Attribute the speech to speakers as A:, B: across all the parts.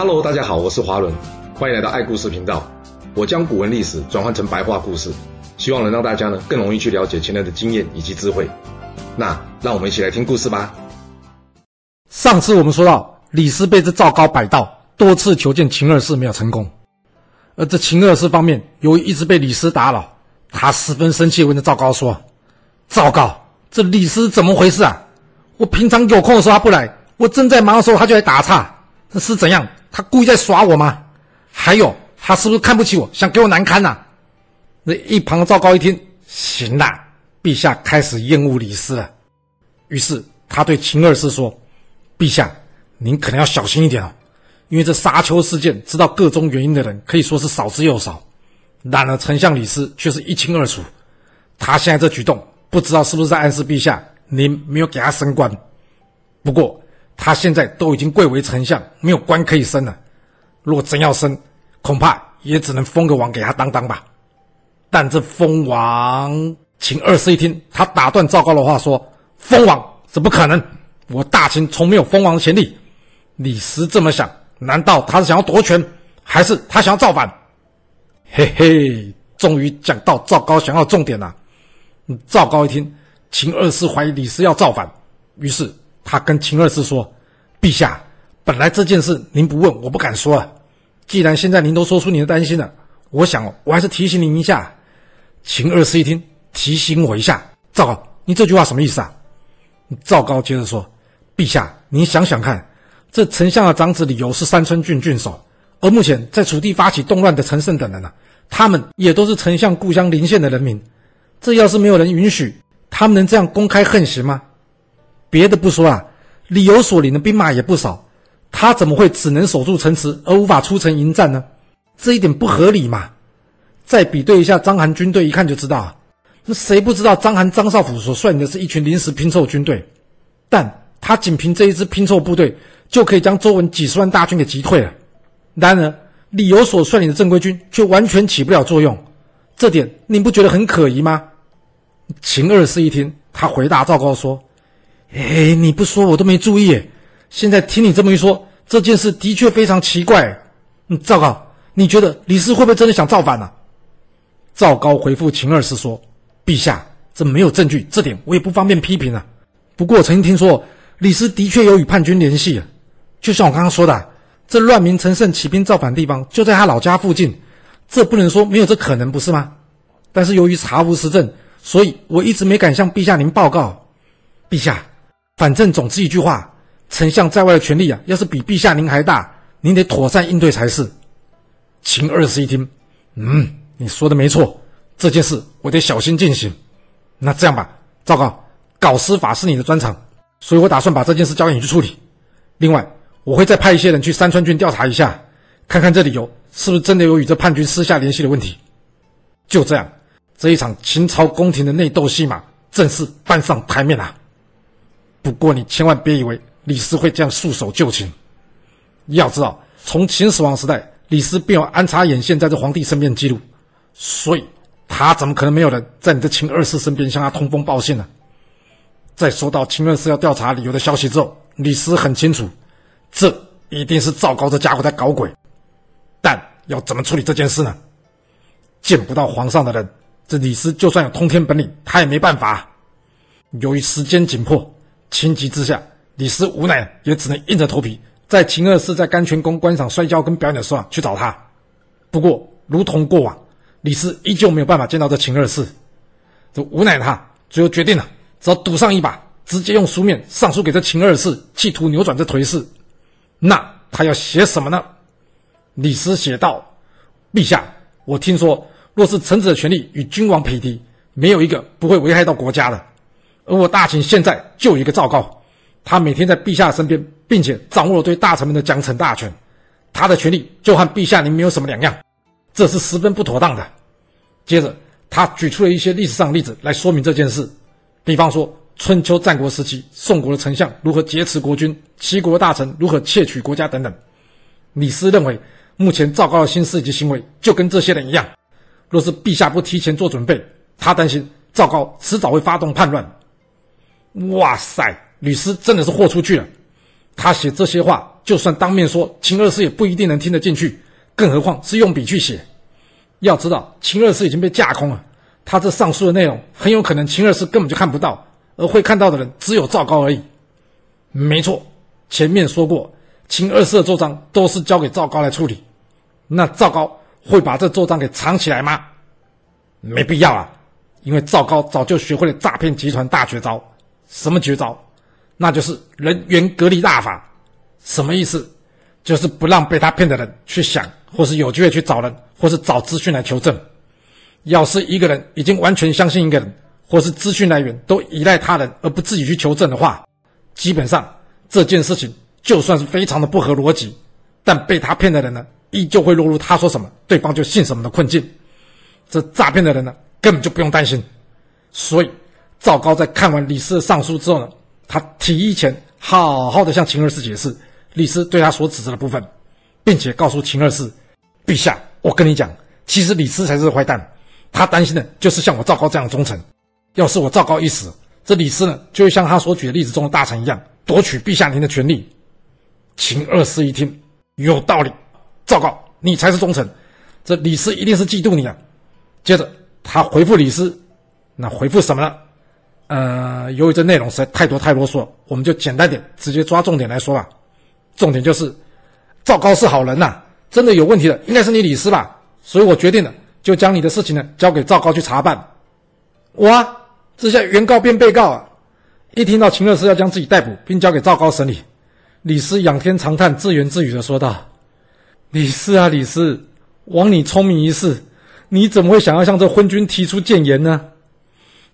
A: Hello，大家好，我是华伦，欢迎来到爱故事频道。我将古文历史转换成白话故事，希望能让大家呢更容易去了解前人的经验以及智慧。那让我们一起来听故事吧。
B: 上次我们说到，李斯被这赵高摆到，多次求见秦二世没有成功。而这秦二世方面，由于一直被李斯打扰，他十分生气，问这赵高说：“赵高，这李斯怎么回事啊？我平常有空的时候他不来，我正在忙的时候他就来打岔，这是怎样？他故意在耍我吗？还有，他是不是看不起我，想给我难堪呐、？”那一旁的赵高一听，行了，陛下开始厌恶李斯了，于是他对秦二世说：“陛下，您可能要小心一点哦。”因为这沙丘事件，知道个中原因的人可以说是少之又少，然而丞相李斯却是一清二楚。他现在这举动，不知道是不是在暗示陛下您没有给他升官。不过他现在都已经贵为丞相，没有官可以升了。若真要升，恐怕也只能封个王给他当当吧。但这封王，秦二世一听，他打断赵高的话说：“封王，这不可能！我大秦从没有封王的前例。”李斯这么想。难道他是想要夺权，还是他想要造反？嘿嘿，终于讲到赵高想要重点了。赵高一听，秦二世怀疑李斯要造反，于是他跟秦二世说：“陛下，本来这件事您不问，我不敢说啊。既然现在您都说出您的担心了，我想我还是提醒您一下。”秦二世一听，提醒我一下，赵高，你这句话什么意思啊？赵高接着说：“陛下，您想想看。”这丞相的长子李由是山川郡郡守，而目前在楚地发起动乱的陈胜等人呢、啊，他们也都是丞相故乡临县的人民。这要是没有人允许，他们能这样公开横行吗？别的不说啊，李由所领的兵马也不少，他怎么会只能守住城池而无法出城迎战呢？这一点不合理嘛。再比对一下章邯军队，一看就知道啊，那谁不知道章邯张少府所率领的是一群临时拼凑军队？但他仅凭这一支拼凑部队。就可以将周文几十万大军给击退了。然而，李由所率领的正规军却完全起不了作用，这点您不觉得很可疑吗？秦二世一听，他回答赵高说：“哎，你不说我都没注意。现在听你这么一说，这件事的确非常奇怪。嗯，赵高，你觉得李斯会不会真的想造反呢、啊？”赵高回复秦二世说：“陛下，这没有证据，这点我也不方便批评啊。不过我曾经听说，李斯的确有与叛军联系。”就像我刚刚说的，这乱民陈胜起兵造反的地方就在他老家附近，这不能说没有这可能，不是吗？但是由于查无实证，所以我一直没敢向陛下您报告。陛下，反正总之一句话，丞相在外的权力啊，要是比陛下您还大，您得妥善应对才是。秦二世一听，嗯，你说的没错，这件事我得小心进行。那这样吧，赵高，搞司法是你的专长，所以我打算把这件事交给你去处理。另外。我会再派一些人去山川郡调查一下，看看这理由是不是真的有与这叛军私下联系的问题。就这样，这一场秦朝宫廷的内斗戏码正式搬上台面了。不过你千万别以为李斯会这样束手就擒。要知道，从秦始皇时代，李斯便有安插眼线在这皇帝身边记录，所以他怎么可能没有人在你的秦二世身边向他通风报信呢？在收到秦二世要调查理由的消息之后，李斯很清楚。这一定是赵高这家伙在搞鬼，但要怎么处理这件事呢？见不到皇上的人，这李斯就算有通天本领，他也没办法。由于时间紧迫，情急之下，李斯无奈也只能硬着头皮，在秦二世在甘泉宫观赏摔跤跟表演的时候去找他。不过，如同过往，李斯依旧没有办法见到这秦二世。这无奈他最后决定了，只要赌上一把，直接用书面上书给这秦二世，企图扭转这颓势。那他要写什么呢？李斯写道：“陛下，我听说，若是臣子的权力与君王匹敌，没有一个不会危害到国家的。而我大秦现在就一个赵高，他每天在陛下身边，并且掌握了对大臣们的奖惩大权，他的权力就和陛下您没有什么两样，这是十分不妥当的。”接着，他举出了一些历史上的例子来说明这件事，比方说。春秋战国时期，宋国的丞相如何劫持国君，齐国大臣如何窃取国家等等。李斯认为，目前赵高的心思以及行为就跟这些人一样。若是陛下不提前做准备，他担心赵高迟早会发动叛乱。哇塞，吕斯真的是豁出去了。他写这些话，就算当面说，秦二世也不一定能听得进去，更何况是用笔去写。要知道，秦二世已经被架空了，他这上书的内容很有可能秦二世根本就看不到，而会看到的人只有赵高而已。没错，前面说过，秦二世的奏章都是交给赵高来处理，那赵高会把这奏章给藏起来吗？没必要啊，因为赵高早就学会了诈骗集团大绝招。什么绝招？那就是人员隔离大法。什么意思？就是不让被他骗的人去想，或是有机会去找人，或是找资讯来求证。要是一个人已经完全相信一个人，或是资讯来源都依赖他人而不自己去求证的话，基本上这件事情就算是非常的不合逻辑，但被他骗的人呢，依旧会落入他说什么，对方就信什么的困境。这诈骗的人呢，根本就不用担心。所以赵高在看完李斯的上书之后呢，他提议前好好的向秦二世解释。李斯对他所指责的部分，并且告诉秦二世：“陛下，我跟你讲，其实李斯才是坏蛋，他担心的就是像我赵高这样的忠臣。要是我赵高一死，这李斯呢，就会像他所举的例子中的大臣一样，夺取陛下您的权利。”秦二世一听，有道理，赵高，你才是忠臣，这李斯一定是嫉妒你啊。接着他回复李斯，那回复什么呢？呃，由于这内容实在太多太啰嗦，我们就简单点，直接抓重点来说吧。重点就是，赵高是好人呐、真的有问题的应该是你李斯吧，所以我决定了，就将你的事情呢交给赵高去查办。哇，这下原告变被告啊！一听到秦二世要将自己逮捕并交给赵高审理，李斯仰天长叹，自言自语的说道：“李斯啊，李斯，枉你聪明一世，你怎么会想要向这昏君提出谏言呢？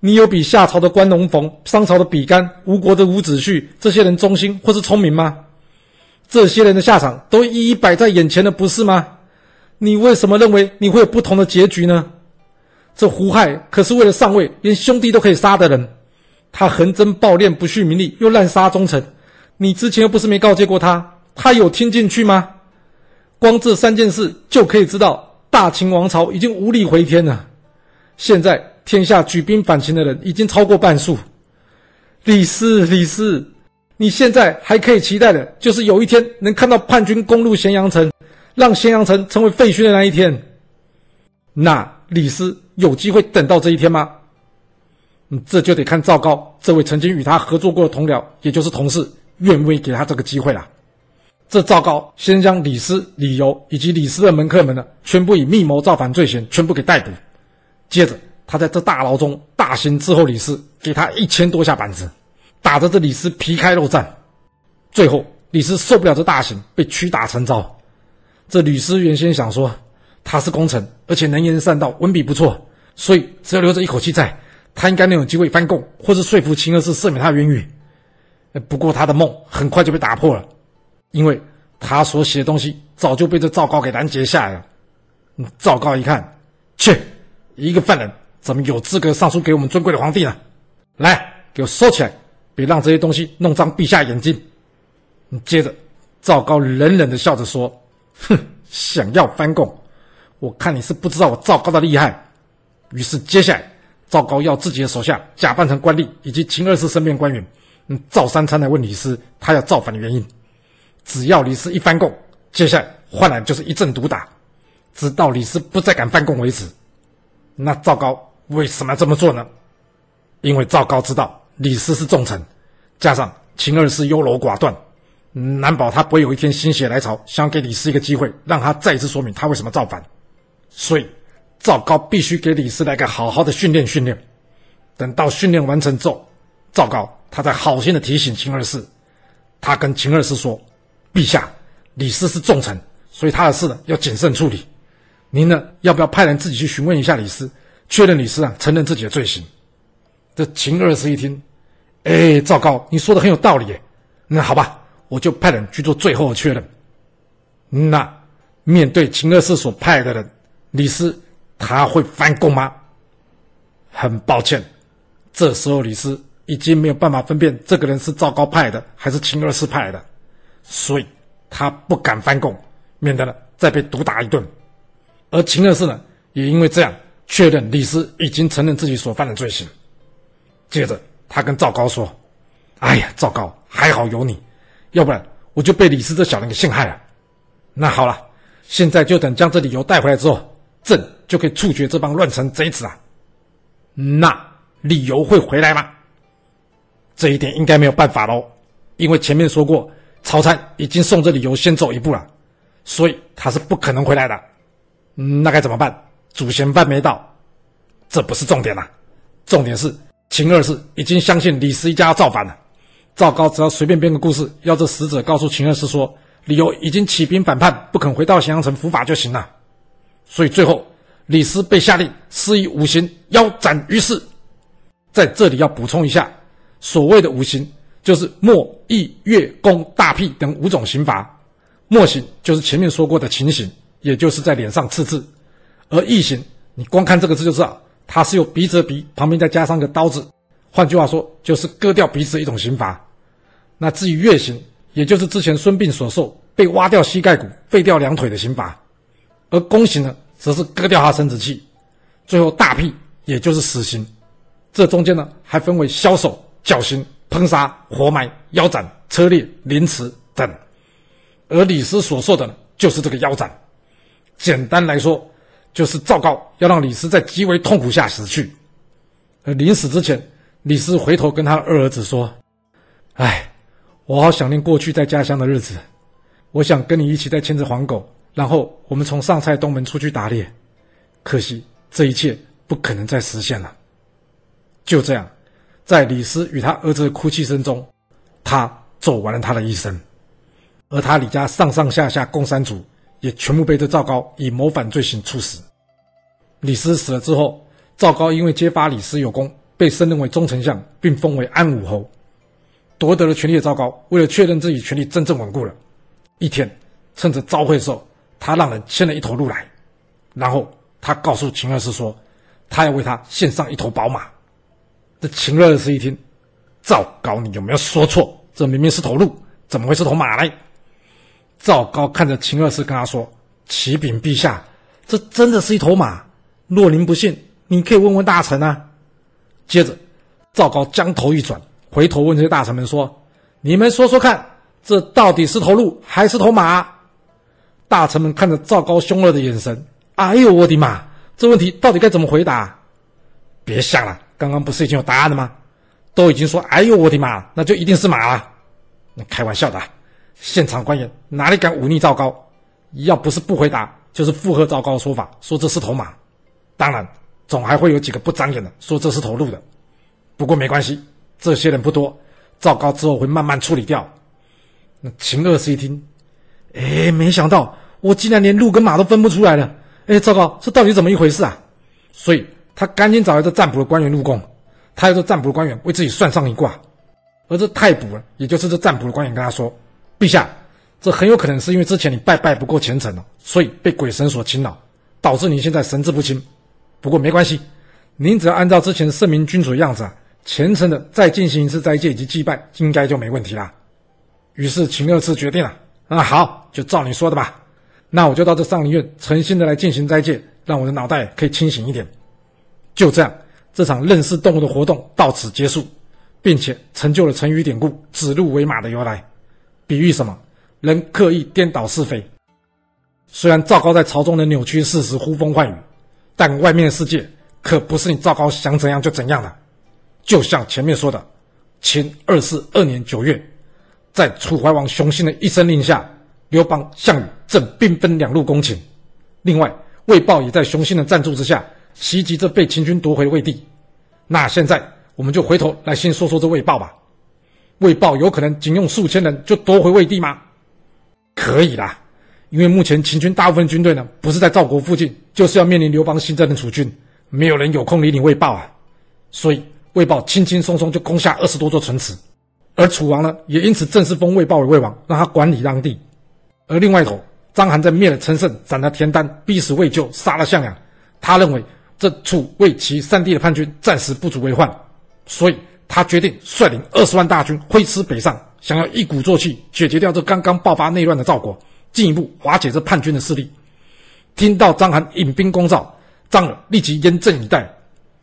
B: 你有比夏朝的关龙逢、商朝的比干、吴国的伍子胥这些人忠心或是聪明吗？”这些人的下场都一一摆在眼前的，不是吗？你为什么认为你会有不同的结局呢？这胡亥可是为了上位，连兄弟都可以杀的人，他横征暴敛，不恤民力，又滥杀忠臣。你之前又不是没告诫过他，他有听进去吗？光这三件事就可以知道，大秦王朝已经无力回天了。现在天下举兵反秦的人已经超过半数。李斯，李斯。你现在还可以期待的，就是有一天能看到叛军攻入咸阳城，让咸阳城成为废墟的那一天。那李斯有机会等到这一天吗？嗯，这就得看赵高这位曾经与他合作过的同僚，也就是同事，愿不愿意给他这个机会了。这赵高先将李斯、李由以及李斯的门客们呢，全部以密谋造反罪嫌，全部给逮捕。接着，他在这大牢中大刑伺候李斯，给他一千多下板子。打得这李斯皮开肉绽，最后李斯受不了这大刑，被屈打成招。这吕斯原先想说他是功臣，而且能言善道，文笔不错，所以只要留着一口气在，他应该能有机会翻供，或是说服秦二世赦免他的冤狱。不过他的梦很快就被打破了，因为他所写的东西早就被这赵高给拦截下来了。赵高一看，切，一个犯人怎么有资格上书给我们尊贵的皇帝呢？来，给我收起来。别让这些东西弄脏陛下眼睛。接着，赵高冷冷地笑着说：“哼，想要翻供，我看你是不知道我赵高的厉害。”于是，接下来赵高要自己的手下假扮成官吏以及秦二世身边官员，嗯，赵三餐来问李斯他要造反的原因。只要李斯一翻供，接下来换来就是一阵毒打，直到李斯不再敢翻供为止。那赵高为什么要这么做呢？因为赵高知道。李斯是重臣，加上秦二世优柔寡断，难保他不会有一天心血来潮，想给李斯一个机会，让他再一次说明他为什么造反。所以赵高必须给李斯来个好好的训练训练。等到训练完成之后，赵高他再好心的提醒秦二世，他跟秦二世说：“陛下，李斯是重臣，所以他的事呢要谨慎处理。您呢要不要派人自己去询问一下李斯，确认李斯啊承认自己的罪行？”这秦二世一听，哎，赵高，你说的很有道理。那好吧，我就派人去做最后的确认。那面对秦二世所派的人，李斯他会翻供吗？很抱歉，这时候李斯已经没有办法分辨这个人是赵高派的还是秦二世派的，所以他不敢翻供，免得呢再被毒打一顿。而秦二世呢，也因为这样确认李斯已经承认自己所犯的罪行。接着，他跟赵高说：“哎呀，赵高，还好有你，要不然我就被李斯这小人给陷害了。那好了，现在就等将这理由带回来之后，朕就可以处决这帮乱臣贼子啊。那理由会回来吗？这一点应该没有办法喽，因为前面说过，曹参已经送这理由先走一步了，所以他是不可能回来的。那该怎么办？煮闲饭没到，这不是重点啊，重点是秦二世已经相信李斯一家要造反了。赵高只要随便编个故事，要这使者告诉秦二世说，李由已经起兵反叛，不肯回到咸阳城伏法就行了。所以最后，李斯被下令施以五刑，腰斩于市。在这里要补充一下，所谓的五刑，就是墨、羿、乐、弓、大辟等五种刑罚。墨刑就是前面说过的情刑，也就是在脸上刺字；而异刑，你光看这个字就知道，它是用鼻子鼻旁边再加上个刀子，换句话说，就是割掉鼻子的一种刑罚。那至于月刑，也就是之前孙膑所受被挖掉膝盖骨、废掉两腿的刑罚；而弓刑呢，则是割掉他生殖器。最后大辟，也就是死刑。这中间呢，还分为削首、绞刑、烹杀、活埋、腰斩、车裂、凌迟等。而李斯所受的呢，就是这个腰斩。简单来说，就是赵高要让李斯在极为痛苦下死去。而临死之前，李斯回头跟他二儿子说：“哎，我好想念过去在家乡的日子。我想跟你一起再牵着黄狗，然后我们从上蔡东门出去打猎。可惜这一切不可能再实现了。”就这样，在李斯与他儿子的哭泣声中，他走完了他的一生。而他李家上上下下共三族，也全部被这赵高以谋反罪行处死。李斯死了之后，赵高因为揭发李斯有功，被升任为中丞相，并封为安武侯。夺得了权力的赵高，为了确认自己权力真正稳固了，一天趁着朝会的时候，他让人牵了一头鹿来，然后他告诉秦二世说，他要为他献上一头宝马。这秦二世一听，赵高，你有没有说错？这明明是头鹿，怎么会是头马呢？赵高看着秦二世，跟他说：“启禀陛下，这真的是一头马。若您不信，你可以问问大臣啊。”接着，赵高将头一转，回头问这些大臣们说：“你们说说看，这到底是头鹿还是头马？”大臣们看着赵高凶恶的眼神，哎呦我的妈！这问题到底该怎么回答？别想了，刚刚不是已经有答案了吗？都已经说：“哎呦我的妈！”那就一定是马了。那开玩笑的。现场官员哪里敢忤逆赵高？要不是不回答，就是附和赵高的说法，说这是头马。当然，总还会有几个不长眼的说这是头鹿的。不过没关系，这些人不多，赵高之后会慢慢处理掉。那秦二世一听，哎，没想到我竟然连鹿跟马都分不出来了。哎，赵高，这到底怎么一回事啊？所以他赶紧找来这占卜的官员入宫，他要这占卜的官员为自己算上一卦。而这太卜，也就是这占卜的官员跟他说。陛下，这很有可能是因为之前你拜拜不够虔诚了，所以被鬼神所侵扰，导致你现在神志不清。不过没关系，您只要按照之前圣明君主的样子啊，虔诚的再进行一次斋戒以及祭拜，应该就没问题啦。于是秦二世决定了，啊好，就照你说的吧。那我就到这上林苑诚心的来进行斋戒，让我的脑袋可以清醒一点。就这样，这场认识动物的活动到此结束，并且成就了成语典故“指鹿为马”的由来。比喻什么？人刻意颠倒是非。虽然赵高在朝中能扭曲事实、呼风唤雨，但外面的世界可不是你赵高想怎样就怎样的。就像前面说的，秦二世二年九月，在楚怀王熊心的一声令下，刘邦、项羽正兵分两路攻秦。另外，魏豹也在熊心的赞助之下，袭击着被秦军夺回魏地。那现在，我们就回头来先说说这魏豹吧。魏豹有可能仅用数千人就夺回魏地吗？可以啦，因为目前秦军大部分军队呢，不是在赵国附近，就是要面临刘邦新增的楚军，没有人有空理你魏豹啊。所以魏豹轻轻松松就攻下二十多座城池，而楚王呢，也因此正式封魏豹为魏王，让他管理当地。而另外一头，章邯在灭了陈胜，斩了田丹，逼死魏咎，杀了项梁，他认为这楚魏齐三地的叛军暂时不足为患，所以。他决定率领二十万大军挥师北上，想要一鼓作气解决掉这刚刚爆发内乱的赵国，进一步瓦解这叛军的势力。听到章邯引兵攻赵，张耳立即严阵以待。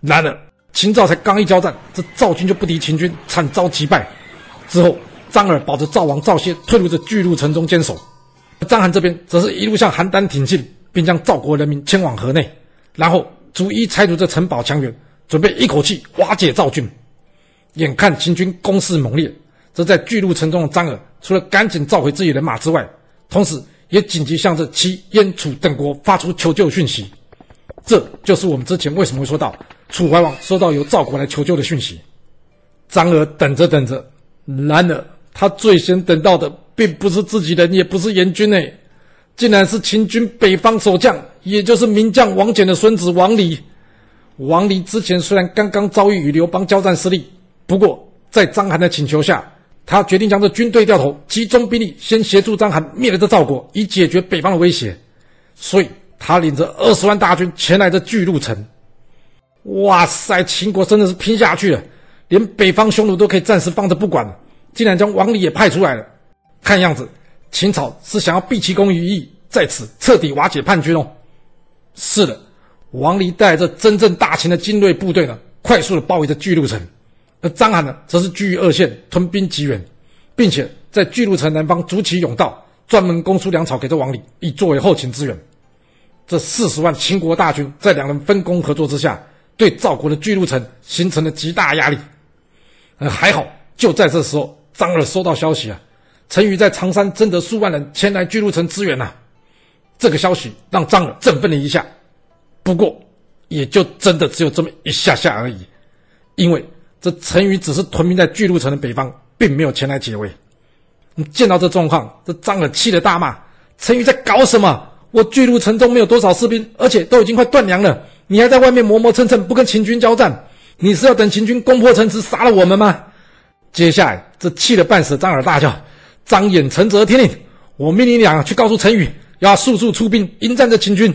B: 然而秦赵才刚一交战，这赵军就不敌秦军，惨遭击败。之后张耳保着赵王赵歇退入这巨鹿城中坚守，章邯这边则是一路向邯郸挺进，并将赵国人民迁往河内，然后逐一拆除这城堡墙垣，准备一口气瓦解赵军。眼看秦军攻势猛烈，则在巨鹿城中的张耳，除了赶紧召回自己人马之外，同时也紧急向这齐、燕、楚等国发出求救讯息。这就是我们之前为什么会说到楚怀王收到由赵国来求救的讯息。张耳等着等着，然而他最先等到的并不是自己人，也不是燕军诶，竟然是秦军北方守将，也就是名将王翦的孙子王离。王离之前虽然刚刚遭遇与刘邦交战失利，不过在章邯的请求下，他决定将这军队调头，集中兵力，先协助章邯灭了这赵国，以解决北方的威胁。所以他领着二十万大军前来这巨鹿城。哇塞，秦国真的是拼下去了！连北方匈奴都可以暂时放着不管了，竟然将王离也派出来了。看样子，秦朝是想要毕其功于一役，在此彻底瓦解叛军哦。是的，王离带着真正大秦的精锐部队呢，快速的包围着巨鹿城。而章邯呢，则是居于二线，屯兵急援，并且在巨鹿城南方筑起甬道，专门供出粮草给这王离，以作为后勤支援。这四十万秦国大军在两人分工合作之下，对赵国的巨鹿城形成了极大压力。呃，还好，就在这时候，张耳收到消息啊，陈驭在长山征得数万人前来巨鹿城支援呐、这个消息让张耳振奋了一下，不过也就真的只有这么一下下而已，因为这陈驭只是屯兵在巨鹿城的北方，并没有前来解围。你见到这状况，这张耳气得大骂：“陈驭在搞什么？我巨鹿城中没有多少士兵，而且都已经快断粮了，你还在外面磨磨蹭蹭，不跟秦军交战？”你是要等秦军攻破城池，杀了我们吗？接下来，这气得半死的张耳大叫：“张眼、陈泽听令，我命令你俩去告诉陈宇，要速速出兵迎战这秦军。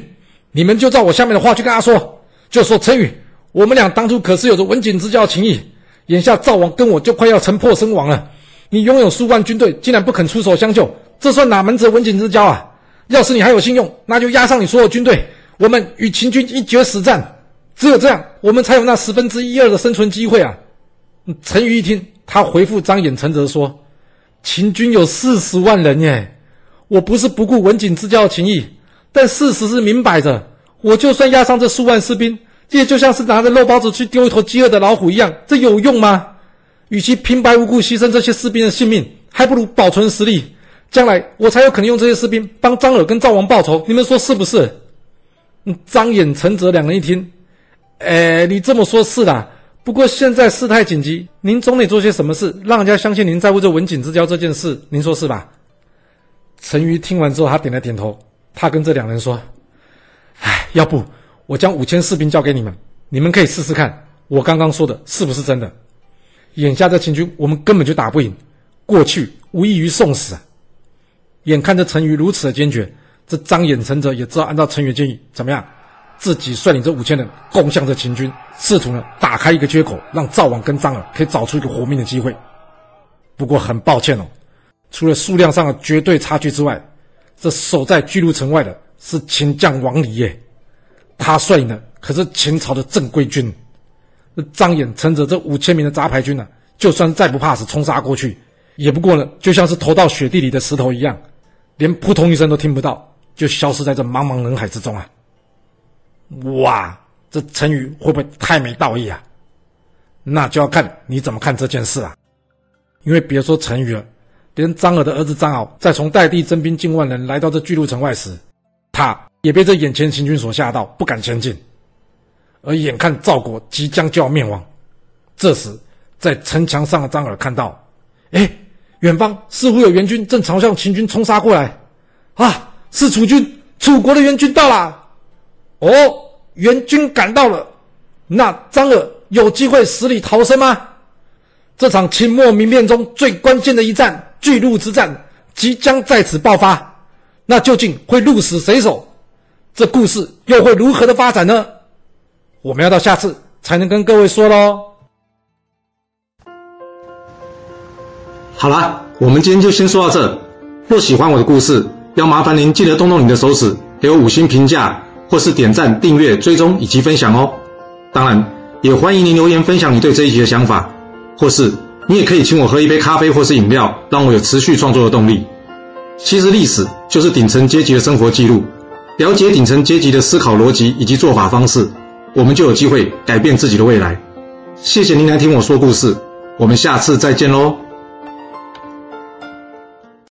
B: 你们就照我下面的话去跟他说，就说陈宇，我们俩当初可是有着刎颈之交的情谊，眼下赵王跟我就快要城破身亡了。你拥有数万军队，竟然不肯出手相救，这算哪门子刎颈之交啊？要是你还有信用，那就押上你所有军队，我们与秦军一决死战。”只有这样，我们才有那十分之一二的生存机会啊！陈驭一听，他回复张衍、陈泽说：“秦军有四十万人耶，我不是不顾文景之交的情谊，但事实是明摆着，我就算押上这数万士兵，也就像是拿着肉包子去丢一头饥饿的老虎一样，这有用吗？与其平白无故牺牲这些士兵的性命，还不如保存实力，将来我才有可能用这些士兵帮张耳跟赵王报仇。你们说是不是？”嗯张眼、陈泽两人一听。哎，你这么说，是的。不过现在事态紧急，您总得做些什么事，让人家相信您在乎这文景之交这件事。您说是吧？陈瑜听完之后，他点了点头。他跟这两人说：“哎，要不我将五千士兵交给你们，你们可以试试看，我刚刚说的是不是真的？眼下这秦军，我们根本就打不赢，过去无异于送死！”眼看着陈驭如此的坚决，这张衍、陈泽也知道按照陈驭的建议怎么样。自己率领这五千人攻向这秦军，试图呢打开一个缺口，让赵王跟张耳可以找出一个活命的机会。不过很抱歉哦，除了数量上的绝对差距之外，这守在巨鹿城外的是秦将王离耶，他率领的可是秦朝的正规军。那张衍、陈泽这五千名的杂牌军呢，就算再不怕死冲杀过去，也不过呢就像是投到雪地里的石头一样，连扑通一声都听不到，就消失在这茫茫人海之中啊。哇，这陈驭会不会太没道义啊？那就要看你怎么看这件事啊。因为别说陈驭了，连张耳的儿子张敖在从代地征兵近万人来到这巨鹿城外时，他也被这眼前秦军所吓到，不敢前进。而眼看赵国即将就要灭亡，这时在城墙上的张耳看到，哎，远方似乎有援军正朝向秦军冲杀过来，啊，是楚军，楚国的援军到了。哦，援军赶到了，那张耳有机会死里逃生吗？这场秦末民变中最关键的一战——巨鹿之战，即将在此爆发。那究竟会鹿死谁手？这故事又会如何的发展呢？我们要到下次才能跟各位说喽。
A: 好了，我们今天就先说到这。若喜欢我的故事，要麻烦您记得动动你的手指，给我五星评价。或是点赞、订阅、追踪以及分享哦。当然，也欢迎您留言分享你对这一集的想法，或是你也可以请我喝一杯咖啡或是饮料，让我有持续创作的动力。其实历史就是顶层阶级的生活记录，了解顶层阶级的思考逻辑以及做法方式，我们就有机会改变自己的未来。谢谢您来听我说故事，我们下次再见喽。